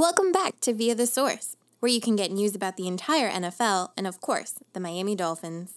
Welcome back to Via the Source, where you can get news about the entire NFL and, of course, the Miami Dolphins.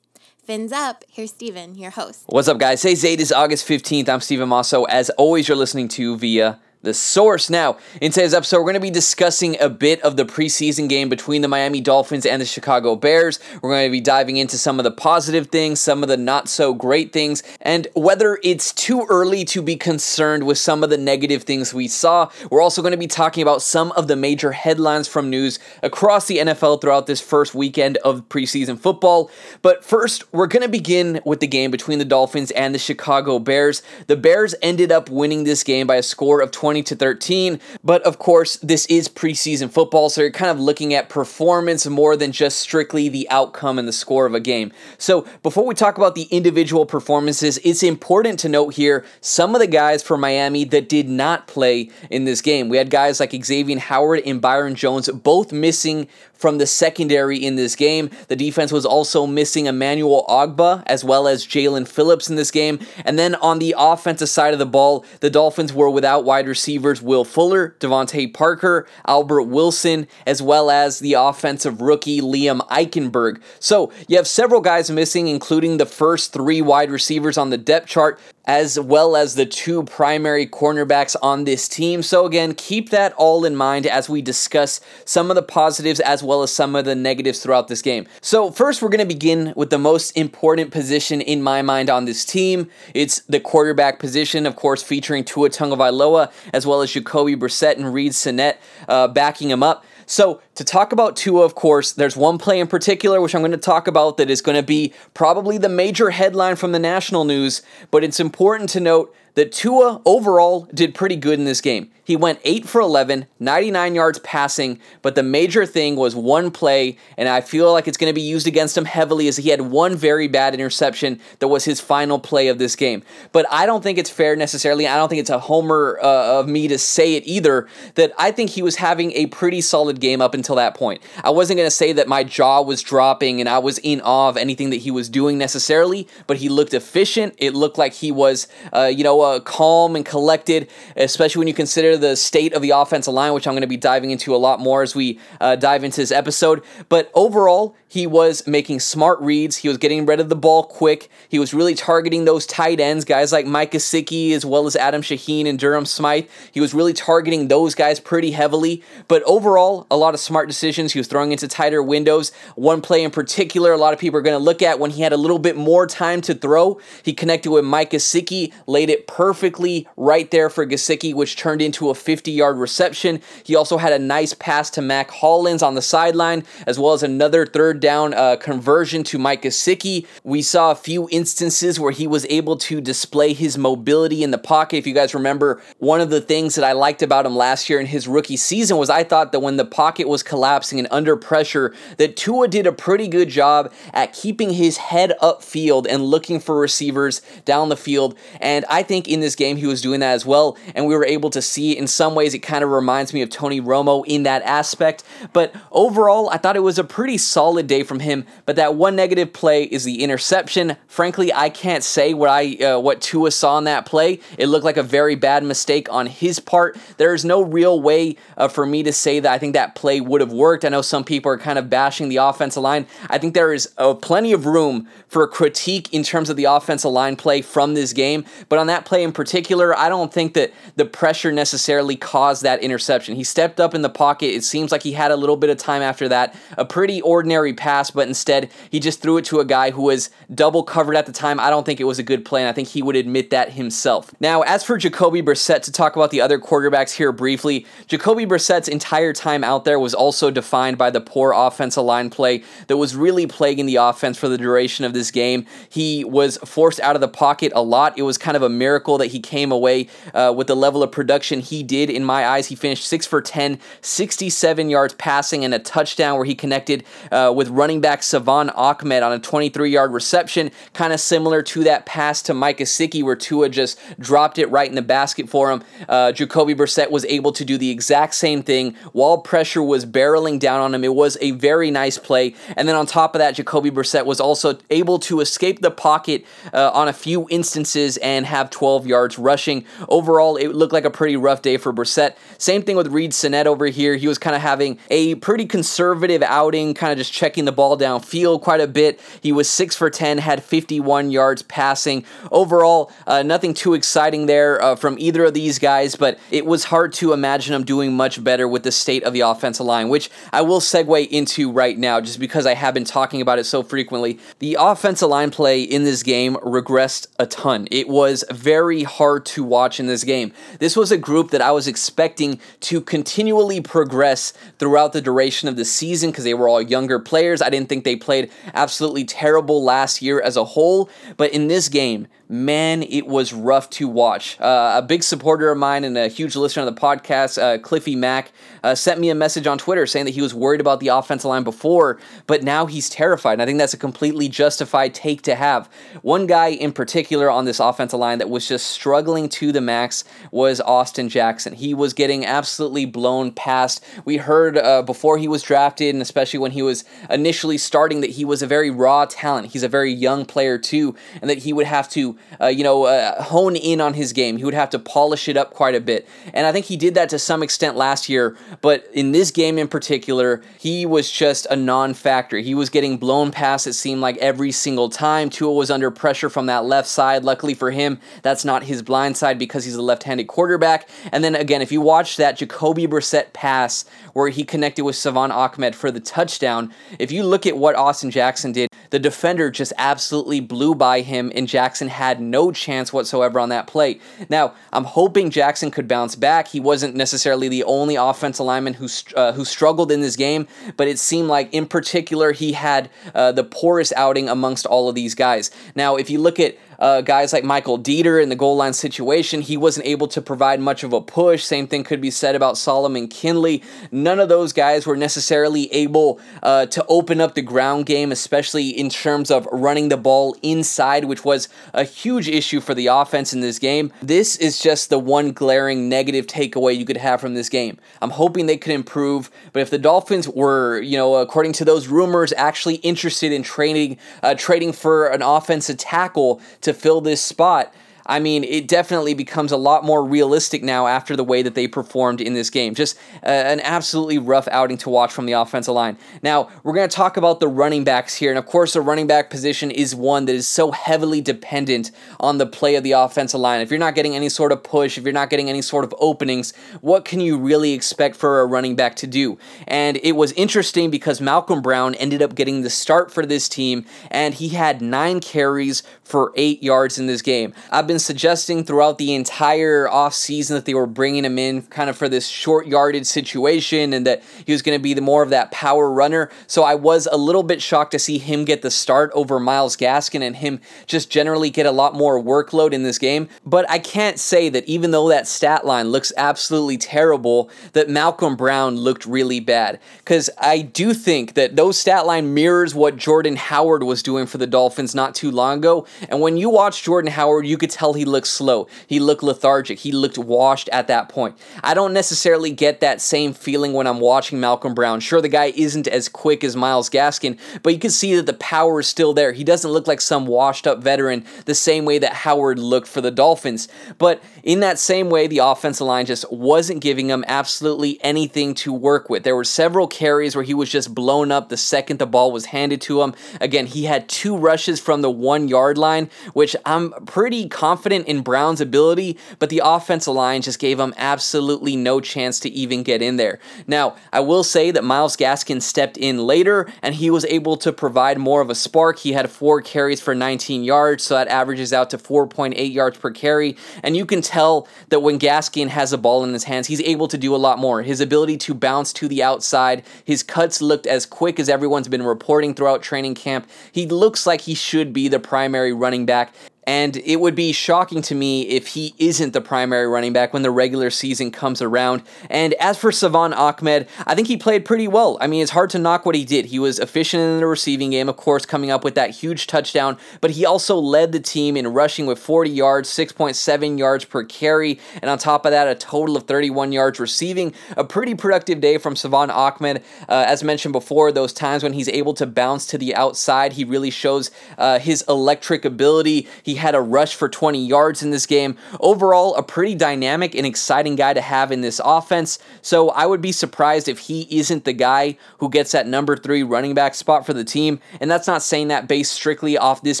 Fins up, here's Steven, your host. What's up, guys? Hey, Zayd is August 15th. I'm Steven Mosso. As always, you're listening to Via the source. Now, in today's episode, we're going to be discussing a bit of the preseason game between the Miami Dolphins and the Chicago Bears. We're going to be diving into some of the positive things, some of the not so great things, and whether it's too early to be concerned with some of the negative things we saw. We're also going to be talking about some of the major headlines from news across the NFL throughout this first weekend of preseason football. But first, we're going to begin with the game between the Dolphins and the Chicago Bears. The Bears ended up winning this game by a score of 20 20 to 13. But of course, this is preseason football, so you're kind of looking at performance more than just strictly the outcome and the score of a game. So before we talk about the individual performances, it's important to note here some of the guys for Miami that did not play in this game. We had guys like Xavier Howard and Byron Jones both missing from the secondary in this game. The defense was also missing Emmanuel Ogbah as well as Jaelan Phillips in this game. And then on the offensive side of the ball, the Dolphins were without wide receivers Will Fuller, DeVante Parker, Albert Wilson, as well as the offensive rookie Liam Eichenberg. So you have several guys missing, including the first three wide receivers on the depth chart as well as the two primary cornerbacks on this team. So, again, keep that all in mind as we discuss some of the positives as well as some of the negatives throughout this game. So, first, we're going to begin with the most important position in my mind on this team. It's the quarterback position, of course, featuring Tua Tagovailoa as well as Jacoby Brissett and Reid Sinnett uh, backing him up. So, to talk about Tua, of course, there's one play in particular which I'm going to talk about that is going to be probably the major headline from the national news, but it's important to note that Tua overall did pretty good in this game. He went 8 for 11, 99 yards passing, but the major thing was one play, and I feel like it's going to be used against him heavily as he had one very bad interception that was his final play of this game. But I don't think it's fair necessarily. I don't think it's a homer uh, of me to say it either that I think he was having a pretty solid game up until that point. I wasn't going to say that my jaw was dropping and I was in awe of anything that he was doing necessarily, but he looked efficient. It looked like he was, uh, you know, uh, calm and collected, especially when you consider the state of the offensive line, which I'm going to be diving into a lot more as we uh, dive into this episode. But overall, he was making smart reads. He was getting rid of the ball quick. He was really targeting those tight ends, guys like Mike Gesicki as well as Adam Shaheen and Durham Smythe. He was really targeting those guys pretty heavily. But overall, a lot of smart decisions. He was throwing into tighter windows. One play in particular, a lot of people are going to look at when he had a little bit more time to throw. He connected with Mike Gesicki, laid it perfectly right there for Gesicki, which turned into a 50 yard reception. He also had a nice pass to Mack Hollins on the sideline, as well as another third down uh, conversion to Mike Gesicki. We saw a few instances where he was able to display his mobility in the pocket. If you guys remember, one of the things that I liked about him last year in his rookie season was I thought that when the pocket was collapsing and under pressure, that Tua did a pretty good job at keeping his head upfield and looking for receivers down the field. And I think in this game he was doing that as well. And we were able to see in some ways it kind of reminds me of Tony Romo in that aspect. But overall, I thought it was a pretty solid day from him. But that one negative play is the interception. Frankly, I can't say what I uh, what Tua saw in that play. It looked like a very bad mistake on his part. There is no real way uh, for me to say that I think that play would have worked. I know some people are kind of bashing the offensive line. I think there is uh, plenty of room for critique in terms of the offensive line play from this game. But on that play in particular, I don't think that the pressure necessarily caused that interception. He stepped up in the pocket. It seems like he had a little bit of time after that. A pretty ordinary pass, but instead he just threw it to a guy who was double covered at the time. I don't think it was a good play, and I think he would admit that himself. Now, as for Jacoby Brissett, to talk about the other quarterbacks here briefly, Jacoby Brissett's entire time out there was also defined by the poor offensive line play that was really plaguing the offense for the duration of this game. He was forced out of the pocket a lot. It was kind of a miracle that he came away uh, with the level of production he did in my eyes. He finished 6 for 10, 67 yards passing, and a touchdown where he connected uh, with running back Salvon Ahmed on a 23 yard reception, kind of similar to that pass to Mike Gesicki where Tua just dropped it right in the basket for him. Uh, Jacoby Brissett was able to do the exact same thing while pressure was barreling down on him. It was a very nice play. And then on top of that, Jacoby Brissett was also able to escape the pocket uh, on a few instances and have 12 12 yards rushing. Overall, it looked like a pretty rough day for Brissett. Same thing with Reid Sinnett over here. He was kind of having a pretty conservative outing, kind of just checking the ball downfield quite a bit. He was 6 for 10, had 51 yards passing. Overall, uh, nothing too exciting there uh, from either of these guys, but it was hard to imagine them doing much better with the state of the offensive line, which I will segue into right now just because I have been talking about it so frequently. The offensive line play in this game regressed a ton. It was very hard to watch in this game. This was a group that I was expecting to continually progress throughout the duration of the season because they were all younger players. I didn't think they played absolutely terrible last year as a whole, but in this game, man, it was rough to watch. Uh, a big supporter of mine and a huge listener of the podcast, uh, Cliffy Mack, uh, sent me a message on Twitter saying that he was worried about the offensive line before, but now he's terrified. And I think that's a completely justified take to have. One guy in particular on this offensive line that was just struggling to the max was Austin Jackson. He was getting absolutely blown past. We heard uh, before he was drafted, and especially when he was initially starting, that he was a very raw talent. He's a very young player too, and that he would have to uh, you know, uh, hone in on his game. He would have to polish it up quite a bit. And I think he did that to some extent last year, but in this game in particular, he was just a non factor. He was getting blown past, it seemed like every single time. Tua was under pressure from that left side. Luckily for him, that's not his blind side because he's a left handed quarterback. And then again, if you watch that Jacoby Brissett pass where he connected with Salvon Ahmed for the touchdown, if you look at what Austin Jackson did, the defender just absolutely blew by him, and Jackson had had no chance whatsoever on that play. Now, I'm hoping Jackson could bounce back. He wasn't necessarily the only offensive lineman who uh, who struggled in this game, but it seemed like in particular he had uh, the poorest outing amongst all of these guys. Now, if you look at uh, guys like Michael Deiter in the goal line situation, he wasn't able to provide much of a push. Same thing could be said about Solomon Kindley. None of those guys were necessarily able uh, to open up the ground game, especially in terms of running the ball inside, which was a huge issue for the offense in this game. This is just the one glaring negative takeaway you could have from this game. I'm hoping they could improve, but if the Dolphins were, you know, according to those rumors, actually interested in trading, uh, trading for an offensive tackle to fill this spot I mean, it definitely becomes a lot more realistic now after the way that they performed in this game. Just uh, an absolutely rough outing to watch from the offensive line. Now, we're going to talk about the running backs here. And of course, the running back position is one that is so heavily dependent on the play of the offensive line. If you're not getting any sort of push, if you're not getting any sort of openings, what can you really expect for a running back to do? And it was interesting because Malcolm Brown ended up getting the start for this team, and he had nine carries for eight yards in this game. I've been been suggesting throughout the entire offseason that they were bringing him in kind of for this short yarded situation and that he was going to be the more of that power runner. So I was a little bit shocked to see him get the start over Myles Gaskin and him just generally get a lot more workload in this game. But I can't say that even though that stat line looks absolutely terrible, that Malcolm Brown looked really bad. Because I do think that those stat line mirrors what Jordan Howard was doing for the Dolphins not too long ago. And when you watch Jordan Howard, you could tell tell he looked slow. He looked lethargic. He looked washed at that point. I don't necessarily get that same feeling when I'm watching Malcolm Brown. Sure, the guy isn't as quick as Myles Gaskin, but you can see that the power is still there. He doesn't look like some washed up veteran the same way that Howard looked for the Dolphins. But in that same way, the offensive line just wasn't giving him absolutely anything to work with. There were several carries where he was just blown up the second the ball was handed to him. Again, he had two rushes from the one yard line, which I'm pretty confident confident in Brown's ability, but the offensive line just gave him absolutely no chance to even get in there. Now, I will say that Myles Gaskin stepped in later and he was able to provide more of a spark. He had four carries for 19 yards, so that averages out to 4.8 yards per carry. And you can tell that when Gaskin has a ball in his hands, he's able to do a lot more. His ability to bounce to the outside, his cuts looked as quick as everyone's been reporting throughout training camp. He looks like he should be the primary running back. And it would be shocking to me if he isn't the primary running back when the regular season comes around. And as for Salvon Ahmed, I think he played pretty well. I mean, it's hard to knock what he did. He was efficient in the receiving game, of course, coming up with that huge touchdown, but he also led the team in rushing with 40 yards, 6.7 yards per carry, and on top of that, a total of 31 yards receiving. A pretty productive day from Salvon Ahmed. Uh, as mentioned before, those times when he's able to bounce to the outside, he really shows uh, his electric ability. He had a rush for 20 yards in this game. Overall, a pretty dynamic and exciting guy to have in this offense. So I would be surprised if he isn't the guy who gets that number three running back spot for the team. And that's not saying that based strictly off this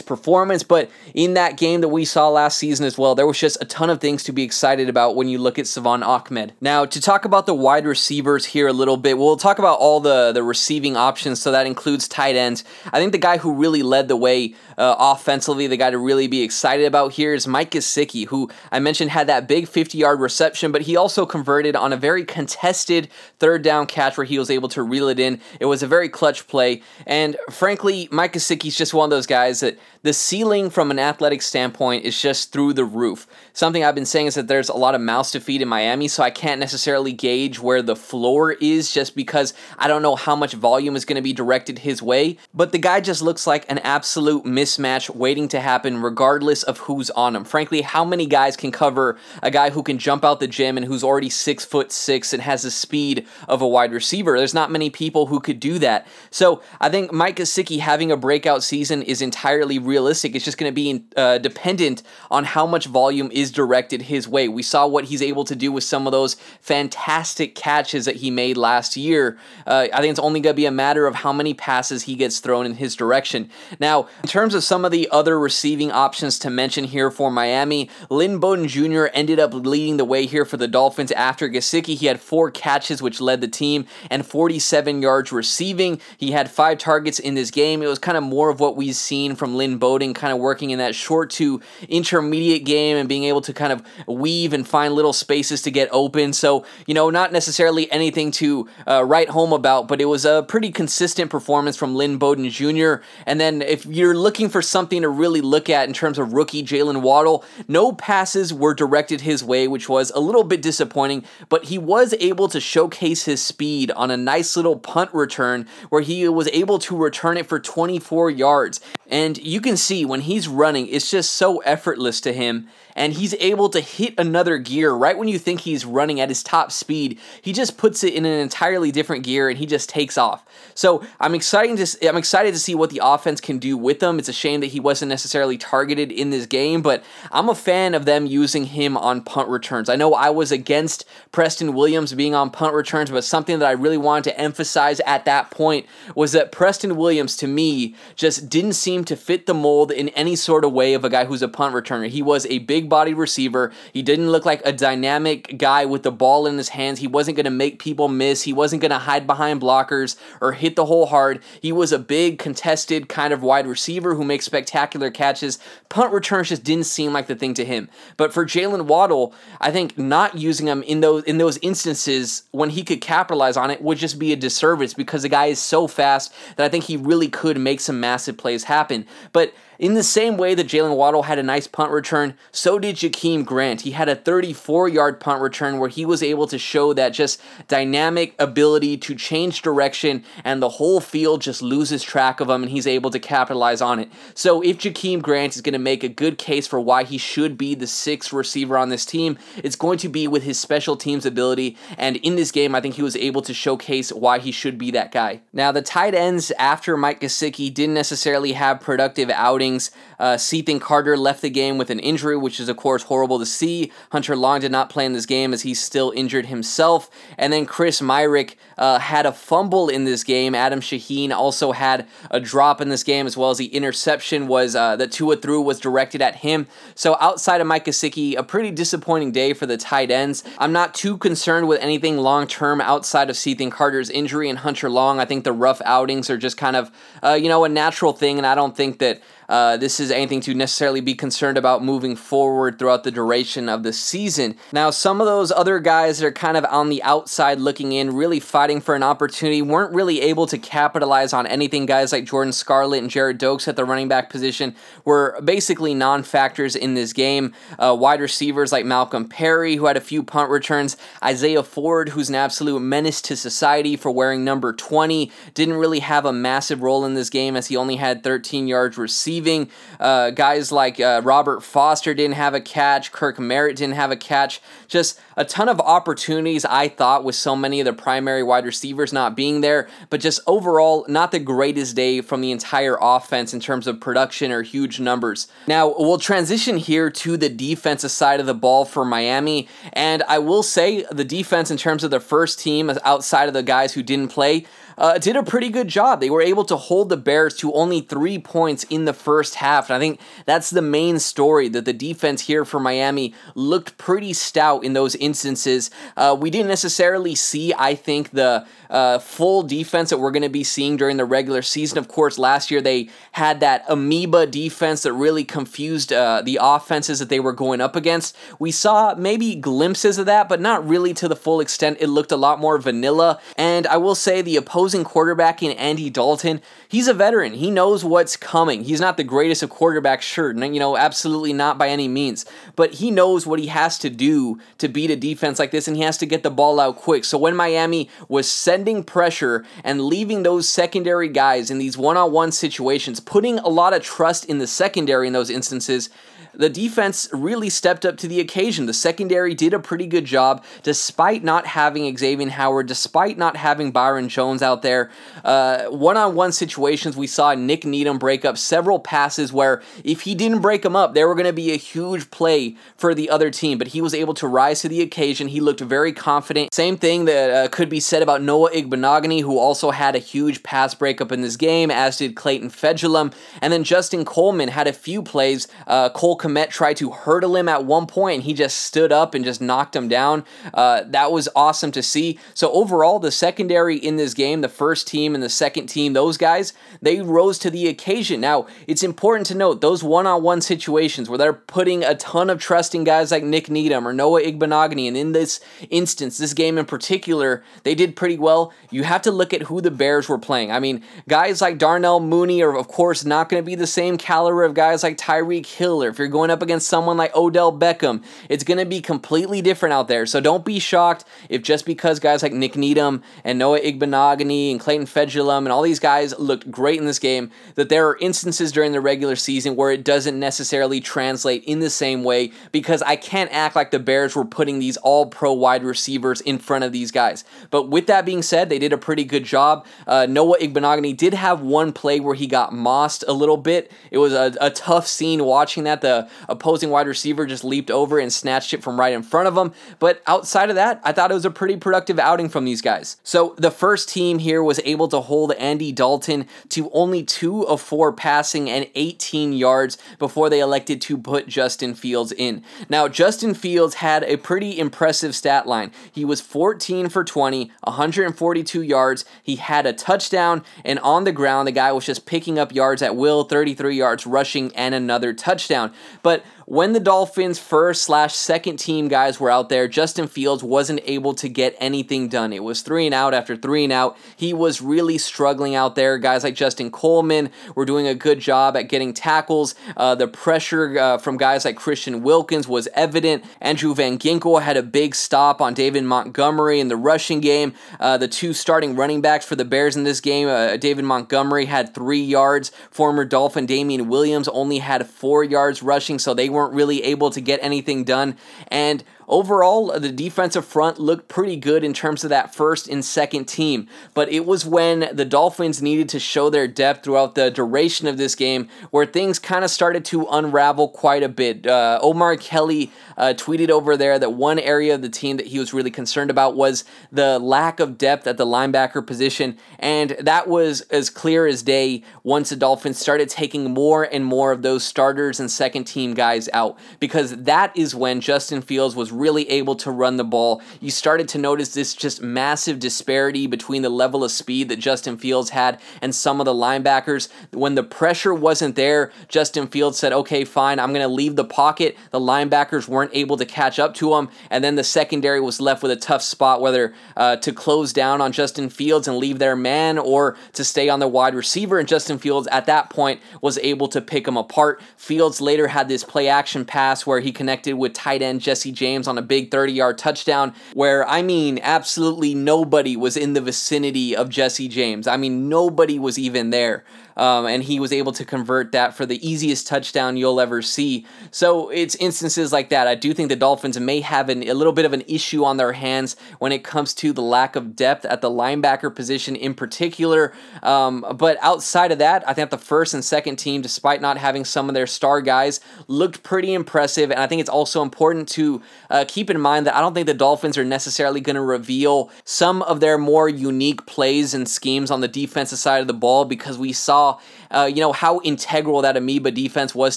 performance, but in that game that we saw last season as well, there was just a ton of things to be excited about when you look at Salvon Ahmed. Now, to talk about the wide receivers here a little bit, we'll talk about all the, the receiving options. So that includes tight ends. I think the guy who really led the way uh, offensively, the guy to really be excited about here is Mike Gesicki, who I mentioned had that big 50 yard reception, but he also converted on a very contested third down catch where he was able to reel it in. It was a very clutch play. And frankly, Mike Gesicki is just one of those guys that the ceiling from an athletic standpoint is just through the roof. Something I've been saying is that there's a lot of mouths to feed in Miami, so I can't necessarily gauge where the floor is just because I don't know how much volume is going to be directed his way. But the guy just looks like an absolute mismatch waiting to happen regardless of who's on him. Frankly, how many guys can cover a guy who can jump out the gym and who's already six foot six and has the speed of a wide receiver? There's not many people who could do that. So I think Mike Gesicki having a breakout season is entirely realistic. It's just going to be uh, dependent on how much volume is directed his way. We saw what he's able to do with some of those fantastic catches that he made last year. Uh, I think it's only going to be a matter of how many passes he gets thrown in his direction. Now, in terms of some of the other receiving options to mention here for Miami, Lynn Bowden Jr. ended up leading the way here for the Dolphins after Gesicki. He had four catches, which led the team, and 47 yards receiving. He had five targets in this game. It was kind of more of what we've seen from Lynn Bowden Bowden kind of working in that short to intermediate game and being able to kind of weave and find little spaces to get open. So, you know, not necessarily anything to uh, write home about, but it was a pretty consistent performance from Lynn Bowden Jr. And then if you're looking for something to really look at in terms of rookie Jaylen Waddle, no passes were directed his way, which was a little bit disappointing, but he was able to showcase his speed on a nice little punt return where he was able to return it for 24 yards. And you can see when he's running, it's just so effortless to him and he's able to hit another gear right when you think he's running at his top speed. He just puts it in an entirely different gear and he just takes off. So I'm excited to I'm excited to see what the offense can do with him. It's a shame that he wasn't necessarily targeted in this game, but I'm a fan of them using him on punt returns. I know I was against Preston Williams being on punt returns, but something that I really wanted to emphasize at that point was that Preston Williams to me just didn't seem to fit the mold in any sort of way of a guy who's a punt returner. He was a big bodied receiver. He didn't look like a dynamic guy with the ball in his hands. He wasn't going to make people miss. He wasn't going to hide behind blockers or hit the hole hard. He was a big, contested kind of wide receiver who makes spectacular catches. Punt returns just didn't seem like the thing to him. But for Jaylen Waddle, I think not using him in those in those instances when he could capitalize on it would just be a disservice because the guy is so fast that I think he really could make some massive plays happen. But in the same way that Jaylen Waddle had a nice punt return, so did Jakeem Grant. He had a 34 yard punt return where he was able to show that just dynamic ability to change direction, and the whole field just loses track of him, and he's able to capitalize on it. So, if Jakeem Grant is going to make a good case for why he should be the sixth receiver on this team, it's going to be with his special teams ability. And in this game, I think he was able to showcase why he should be that guy. Now, the tight ends after Mike Gesicki didn't necessarily have productive outings outings. Uh, Carter left the game with an injury, which is, of course, horrible to see. Hunter Long did not play in this game as he's still injured himself. And then Chris Myarick uh, had a fumble in this game. Adam Shaheen also had a drop in this game, as well as the interception was uh, that Tua threw was directed at him. So outside of Mike Gesicki, a pretty disappointing day for the tight ends. I'm not too concerned with anything long term outside of Cethan Carter's injury and Hunter Long. I think the rough outings are just kind of, uh, you know, a natural thing, and I don't think that uh, this is anything to necessarily be concerned about moving forward throughout the duration of the season. Now, some of those other guys that are kind of on the outside looking in, really fighting for an opportunity, weren't really able to capitalize on anything. Guys like Jordan Scarlett and Gerrid Doaks at the running back position were basically non factors in this game. Uh, wide receivers like Malcolm Perry, who had a few punt returns, Isaiah Ford, who's an absolute menace to society for wearing number 20, didn't really have a massive role in this game as he only had 13 yards received receiving. Uh, guys like uh, Robert Foster didn't have a catch. Kirk Merritt didn't have a catch. Just a ton of opportunities, I thought, with so many of the primary wide receivers not being there. But just overall, not the greatest day from the entire offense in terms of production or huge numbers. Now, we'll transition here to the defensive side of the ball for Miami. And I will say the defense, in terms of the first team, outside of the guys who didn't play, uh, did a pretty good job. They were able to hold the Bears to only three points in the first half. And I think that's the main story that the defense here for Miami looked pretty stout in those instances. Uh, we didn't necessarily see, I think, the uh, full defense that we're going to be seeing during the regular season. Of course, last year they had that amoeba defense that really confused uh, the offenses that they were going up against. We saw maybe glimpses of that, but not really to the full extent. It looked a lot more vanilla. And I will say the opposing quarterback in Andy Dalton, he's a veteran. He knows what's coming. He's not the greatest of quarterbacks, sure, you know, absolutely not by any means, but he knows what he has to do to beat a defense like this, and he has to get the ball out quick. So when Miami was sending pressure and leaving those secondary guys in these one on one situations, putting a lot of trust in the secondary in those instances, the defense really stepped up to the occasion. The secondary did a pretty good job despite not having Xavier Howard, despite not having Byron Jones out there. One on one situations, we saw Nik Needham break up several passes where if he didn't break them up, there were going to be a huge play for the other team, but he was able to rise to the occasion. He looked very confident. Same thing that uh, could be said about Noah Igbinoghene, who also had a huge pass breakup in this game, as did Clayton Fejedelem. And then Justin Coleman had a few plays. Uh, Cole Kmet tried to hurdle him at one point, and he just stood up and just knocked him down. Uh, that was awesome to see. So overall, the secondary in this game, the first team and the second team, those guys, they rose to the occasion. Now, it's important to note those one-on-one situations where they're putting a ton of trust in guys like Nik Needham or Noah Igbinoghene, and in this instance, this game in particular, they did pretty well. You have to look at who the Bears were playing. I mean, guys like Darnell Mooney are, of course, not going to be the same caliber of guys like Tyreek Hill, or if you're going up against someone like Odell Beckham, it's going to be completely different out there. So don't be shocked if just because guys like Nik Needham and Noah Igbinoghene and Clayton Fejedelem and all these guys looked great in this game, that there are instances during the regular season where it doesn't necessarily translate in the same way because I can't act like the Bears were putting these all pro wide receivers in front of these guys. But with that being said, they did a pretty good job. Uh, Noah Igbinoghene did have one play where he got mossed a little bit. It was a, a tough scene watching that. The opposing wide receiver just leaped over and snatched it from right in front of him. But outside of that, I thought it was a pretty productive outing from these guys. So the first team here was able to hold Andy Dalton to only two of four passing and 18 yards before they elected to put Justin Fields in. Now, Justin Fields had a pretty impressive stat line. He was 14 for 20, 142 yards. He had a touchdown, and on the ground, the guy was just picking up yards at will, 33 yards rushing, and another touchdown. But when the Dolphins' first slash second team guys were out there, Justin Fields wasn't able to get anything done. It was three and out after three and out. He was really struggling out there. Guys like Justin Coleman were doing a good job at getting tackles. Uh, the pressure uh, from guys like Christian Wilkins was evident. Andrew Van Ginkel had a big stop on David Montgomery in the rushing game. Uh, the two starting running backs for the Bears in this game, uh, David Montgomery had three yards. Former Dolphin Damien Williams only had four yards rushing, so they weren't really able to get anything done. And Overall, the defensive front looked pretty good in terms of that first and second team, but it was when the Dolphins needed to show their depth throughout the duration of this game where things kind of started to unravel quite a bit. Uh, Omar Kelly uh, tweeted over there that one area of the team that he was really concerned about was the lack of depth at the linebacker position, and that was as clear as day once the Dolphins started taking more and more of those starters and second team guys out, because that is when Justin Fields was really able to run the ball. You started to notice this just massive disparity between the level of speed that Justin Fields had and some of the linebackers. When the pressure wasn't there, Justin Fields said, okay, fine, I'm going to leave the pocket. The linebackers weren't able to catch up to him, and then the secondary was left with a tough spot whether uh, to close down on Justin Fields and leave their man or to stay on the wide receiver. And Justin Fields at that point was able to pick him apart. Fields later had this play action pass where he connected with tight end Jesse James James on a big 30 yard touchdown, where I mean, absolutely nobody was in the vicinity of Jesse James. I mean, nobody was even there um, and he was able to convert that for the easiest touchdown you'll ever see. So it's instances like that. I do think the Dolphins may have an, a little bit of an issue on their hands when it comes to the lack of depth at the linebacker position in particular. Um, but outside of that, I think the first and second team, despite not having some of their star guys, looked pretty impressive. And I think it's also important to uh, keep in mind that I don't think the Dolphins are necessarily going to reveal some of their more unique plays and schemes on the defensive side of the ball because we saw uh, you know, how integral that amoeba defense was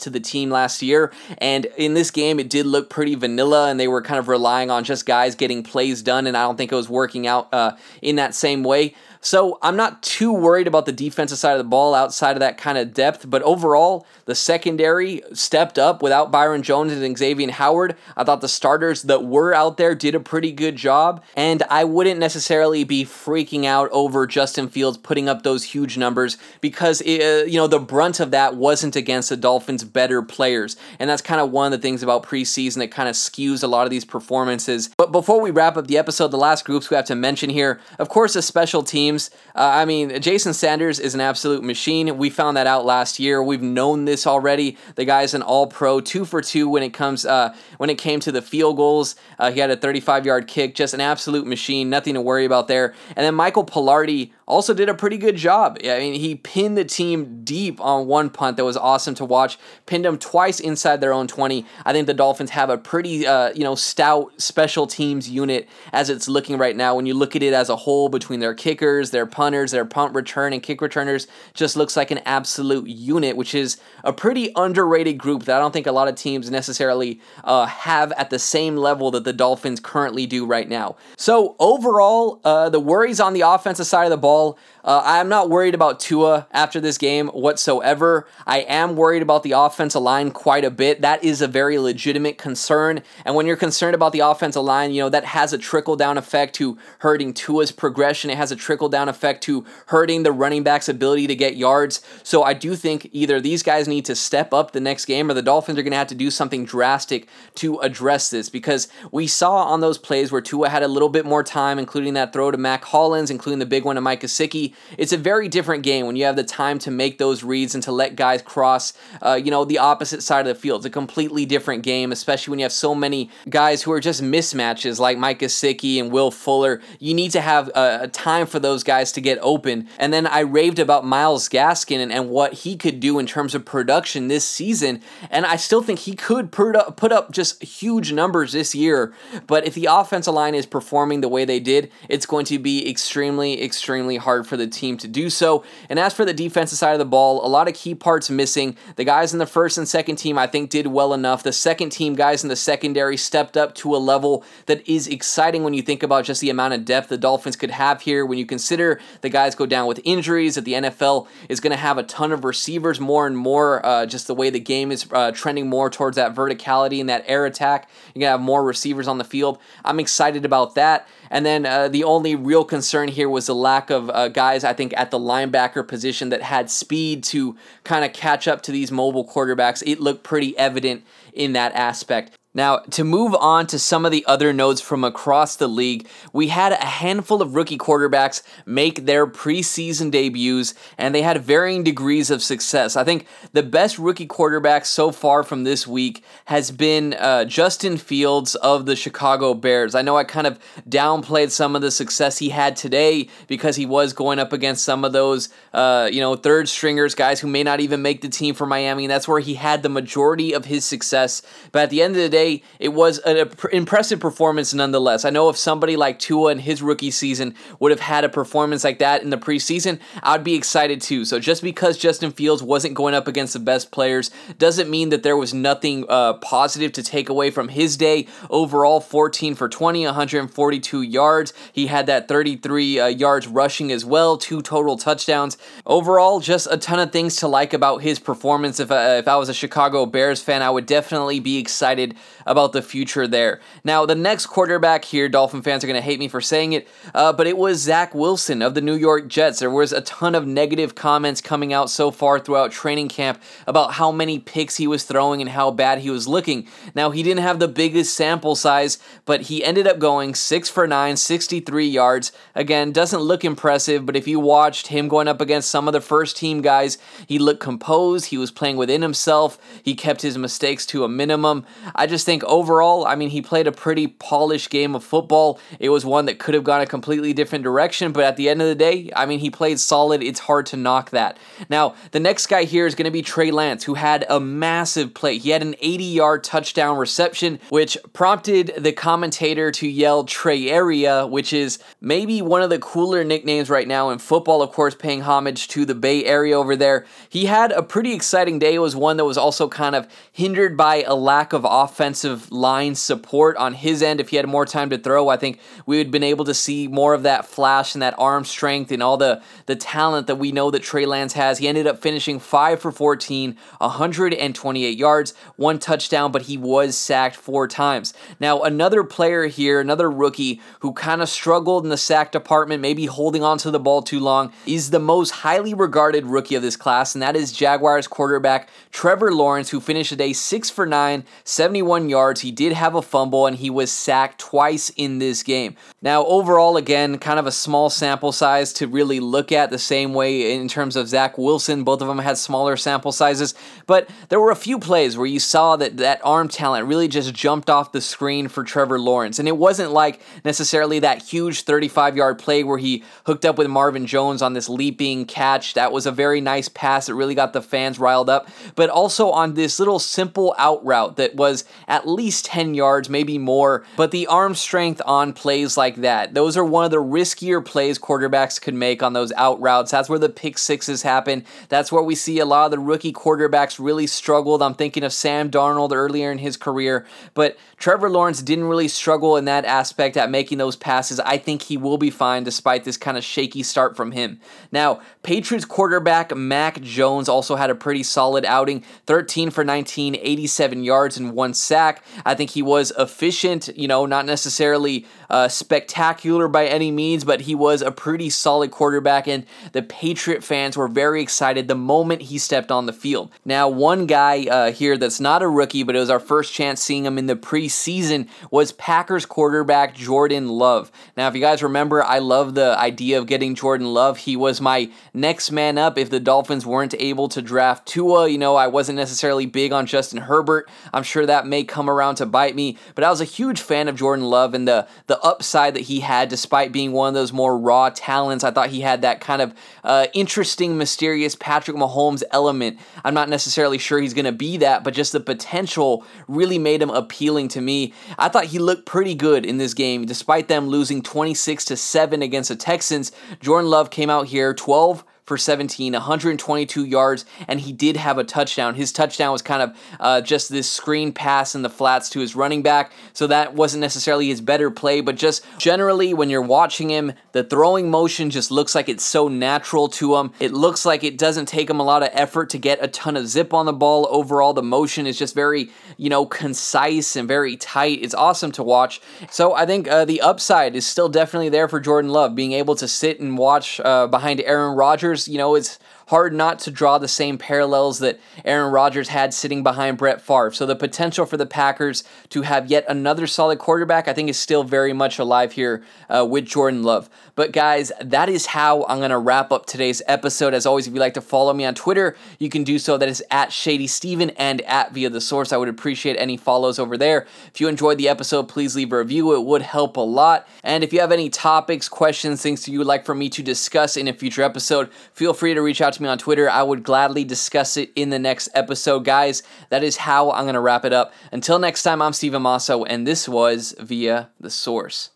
to the team last year. And in this game, it did look pretty vanilla, and they were kind of relying on just guys getting plays done, and I don't think it was working out uh, in that same way. So I'm not too worried about the defensive side of the ball outside of that kind of depth. But overall, the secondary stepped up without Byron Jones and Xavier Howard. I thought the starters that were out there did a pretty good job. And I wouldn't necessarily be freaking out over Justin Fields putting up those huge numbers because, it, uh, you know, the brunt of that wasn't against the Dolphins' better players. And that's kind of one of the things about preseason that kind of skews a lot of these performances. But before we wrap up the episode, the last groups we have to mention here, of course, the special team teams. Uh, I mean, Jason Sanders is an absolute machine. We found that out last year. We've known this already. The guy's an All Pro, two for two when it comes uh, when it came to the field goals. Uh, he had a 35 yard kick, just an absolute machine. Nothing to worry about there. And then Michael Palardy also did a pretty good job. I mean, he pinned the team deep on one punt that was awesome to watch. Pinned them twice inside their own 20. I think the Dolphins have a pretty, uh, you know, stout special teams unit as it's looking right now. When you look at it as a whole between their kickers, their punters, their punt return and kick returners, just looks like an absolute unit, which is a pretty underrated group that I don't think a lot of teams necessarily uh, have at the same level that the Dolphins currently do right now. So overall, uh, the worries on the offensive side of the ball all uh, I'm not worried about Tua after this game whatsoever. I am worried about the offensive line quite a bit. That is a very legitimate concern. And when you're concerned about the offensive line, you know, that has a trickle down effect to hurting Tua's progression. It has a trickle down effect to hurting the running back's ability to get yards. So I do think either these guys need to step up the next game or the Dolphins are going to have to do something drastic to address this because we saw on those plays where Tua had a little bit more time, including that throw to Mack Hollins, including the big one to Mike Gesicki it's a very different game when you have the time to make those reads and to let guys cross, uh, you know, the opposite side of the field. It's a completely different game, especially when you have so many guys who are just mismatches like Mike Gesicki and Will Fuller. You need to have a, a time for those guys to get open. And then I raved about Myles Gaskin and, and what he could do in terms of production this season. And I still think he could put up, put up just huge numbers this year. But if the offensive line is performing the way they did, it's going to be extremely, extremely hard for the team to do so. And as for the defensive side of the ball, a lot of key parts missing. The guys in the first and second team, I think, did well enough. The second team guys in the secondary stepped up to a level that is exciting when you think about just the amount of depth the Dolphins could have here. When you consider the guys go down with injuries, that the NFL is going to have a ton of receivers more and more, uh, just the way the game is uh, trending more towards that verticality and that air attack. You're going to have more receivers on the field. I'm excited about that. And then uh, the only real concern here was the lack of uh, guys, I think, at the linebacker position that had speed to kind of catch up to these mobile quarterbacks. It looked pretty evident in that aspect. Now, to move on to some of the other notes from across the league, we had a handful of rookie quarterbacks make their preseason debuts, and they had varying degrees of success. I think the best rookie quarterback so far from this week has been uh, Justin Fields of the Chicago Bears. I know I kind of downplayed some of the success he had today because he was going up against some of those, uh, you know, third stringers, guys who may not even make the team for Miami, and that's where he had the majority of his success. But at the end of the day, day, it was an impressive performance nonetheless. I know if somebody like Tua in his rookie season would have had a performance like that in the preseason, I'd be excited too. So just because Justin Fields wasn't going up against the best players doesn't mean that there was nothing uh, positive to take away from his day. Overall, 14 for 20, 142 yards. He had that 33 uh, yards rushing as well, two total touchdowns. Overall, just a ton of things to like about his performance. If I, if I was a Chicago Bears fan, I would definitely be excited about the future there. Now, the next quarterback here, Dolphin fans are going to hate me for saying it, uh, but it was Zach Wilson of the New York Jets. There was a ton of negative comments coming out so far throughout training camp about how many picks he was throwing and how bad he was looking. Now, he didn't have the biggest sample size, but he ended up going 6 for 9, 63 yards. Again, doesn't look impressive, but if you watched him going up against some of the first team guys, he looked composed, he was playing within himself, he kept his mistakes to a minimum. I just think overall, I mean, he played a pretty polished game of football. It was one that could have gone a completely different direction, but at the end of the day, I mean, he played solid. It's hard to knock that. Now, the next guy here is going to be Trey Lance, who had a massive play. He had an 80 yard touchdown reception, which prompted the commentator to yell Trey Area, which is maybe one of the cooler nicknames right now in football, of course, paying homage to the Bay Area over there. He had a pretty exciting day. It was one that was also kind of hindered by a lack of offensive line support on his end. If he had more time to throw, I think we would have been able to see more of that flash and that arm strength and all the, the talent that we know that Trey Lance has. He ended up finishing 5 for 14, 128 yards, one touchdown, but he was sacked four times. Now, another player here, another rookie who kind of struggled in the sack department, maybe holding on to the ball too long, is the most highly regarded rookie of this class, and that is Jaguars quarterback Trevor Lawrence, who finished the day 6 for 9, 71 yards. He did have a fumble, and he was sacked twice in this game. Now, overall, again, kind of a small sample size to really look at the same way in terms of Zach Wilson. Both of them had smaller sample sizes, but there were a few plays where you saw that that arm talent really just jumped off the screen for Trevor Lawrence. And it wasn't like necessarily that huge 35 yard play where he hooked up with Marvin Jones on this leaping catch. That was a very nice pass that really got the fans riled up. But also on this little simple out route that was at least 10 yards, maybe more. But the arm strength on plays like that, those are one of the riskier plays quarterbacks could make on those out routes. That's where the pick sixes happen. That's where we see a lot of the rookie quarterbacks really struggled. I'm thinking of Sam Darnold earlier in his career. But Trevor Lawrence didn't really struggle in that aspect at making those passes. I think he will be fine despite this kind of shaky start from him. Now, Patriots quarterback Mac Jones also had a pretty solid outing 13 for 19, 87 yards, and one sack. I think he was efficient, you know, not necessarily uh, spectacular by any means, but he was a pretty solid quarterback, and the Patriot fans were very excited the moment he stepped on the field. Now, one guy uh, here that's not a rookie, but it was our first chance seeing him in the preseason, was Packers quarterback Jordan Love. Now, if you guys remember, I love the idea of getting Jordan Love. He was my next man up if the Dolphins weren't able to draft Tua. You know, I wasn't necessarily big on Justin Herbert. I'm sure that may come around to bite me, but I was a huge fan of Jordan Love and the the upside that he had despite being one of those more raw talents. I thought he had that kind of uh, interesting, mysterious Patrick Mahomes element. I'm not necessarily sure he's going to be that, but just the potential really made him appealing to me. I thought he looked pretty good in this game despite them losing 26 to 7 against the Texans. Jordan Love came out here 12 for 17, 122 yards, and he did have a touchdown. His touchdown was kind of uh, just this screen pass in the flats to his running back, so that wasn't necessarily his better play, but just generally when you're watching him, the throwing motion just looks like it's so natural to him. It looks like it doesn't take him a lot of effort to get a ton of zip on the ball. Overall, the motion is just very, you know, concise and very tight. It's awesome to watch. So I think uh, the upside is still definitely there for Jordan Love, being able to sit and watch uh, behind Aaron Rodgers you know, it's hard not to draw the same parallels that Aaron Rodgers had sitting behind Brett Favre. So the potential for the Packers to have yet another solid quarterback, I think, is still very much alive here uh, with Jordan Love. But guys, that is how I'm going to wrap up today's episode. As always, if you'd like to follow me on Twitter, you can do so. That is at Shady Steven and at Via the Source. I would appreciate any follows over there. If you enjoyed the episode, please leave a review. It would help a lot. And if you have any topics, questions, things you would like for me to discuss in a future episode, feel free to reach out to to me on Twitter. I would gladly discuss it in the next episode. Guys, that is how I'm going to wrap it up. Until next time, I'm Steven Masso, and this was Via the Source.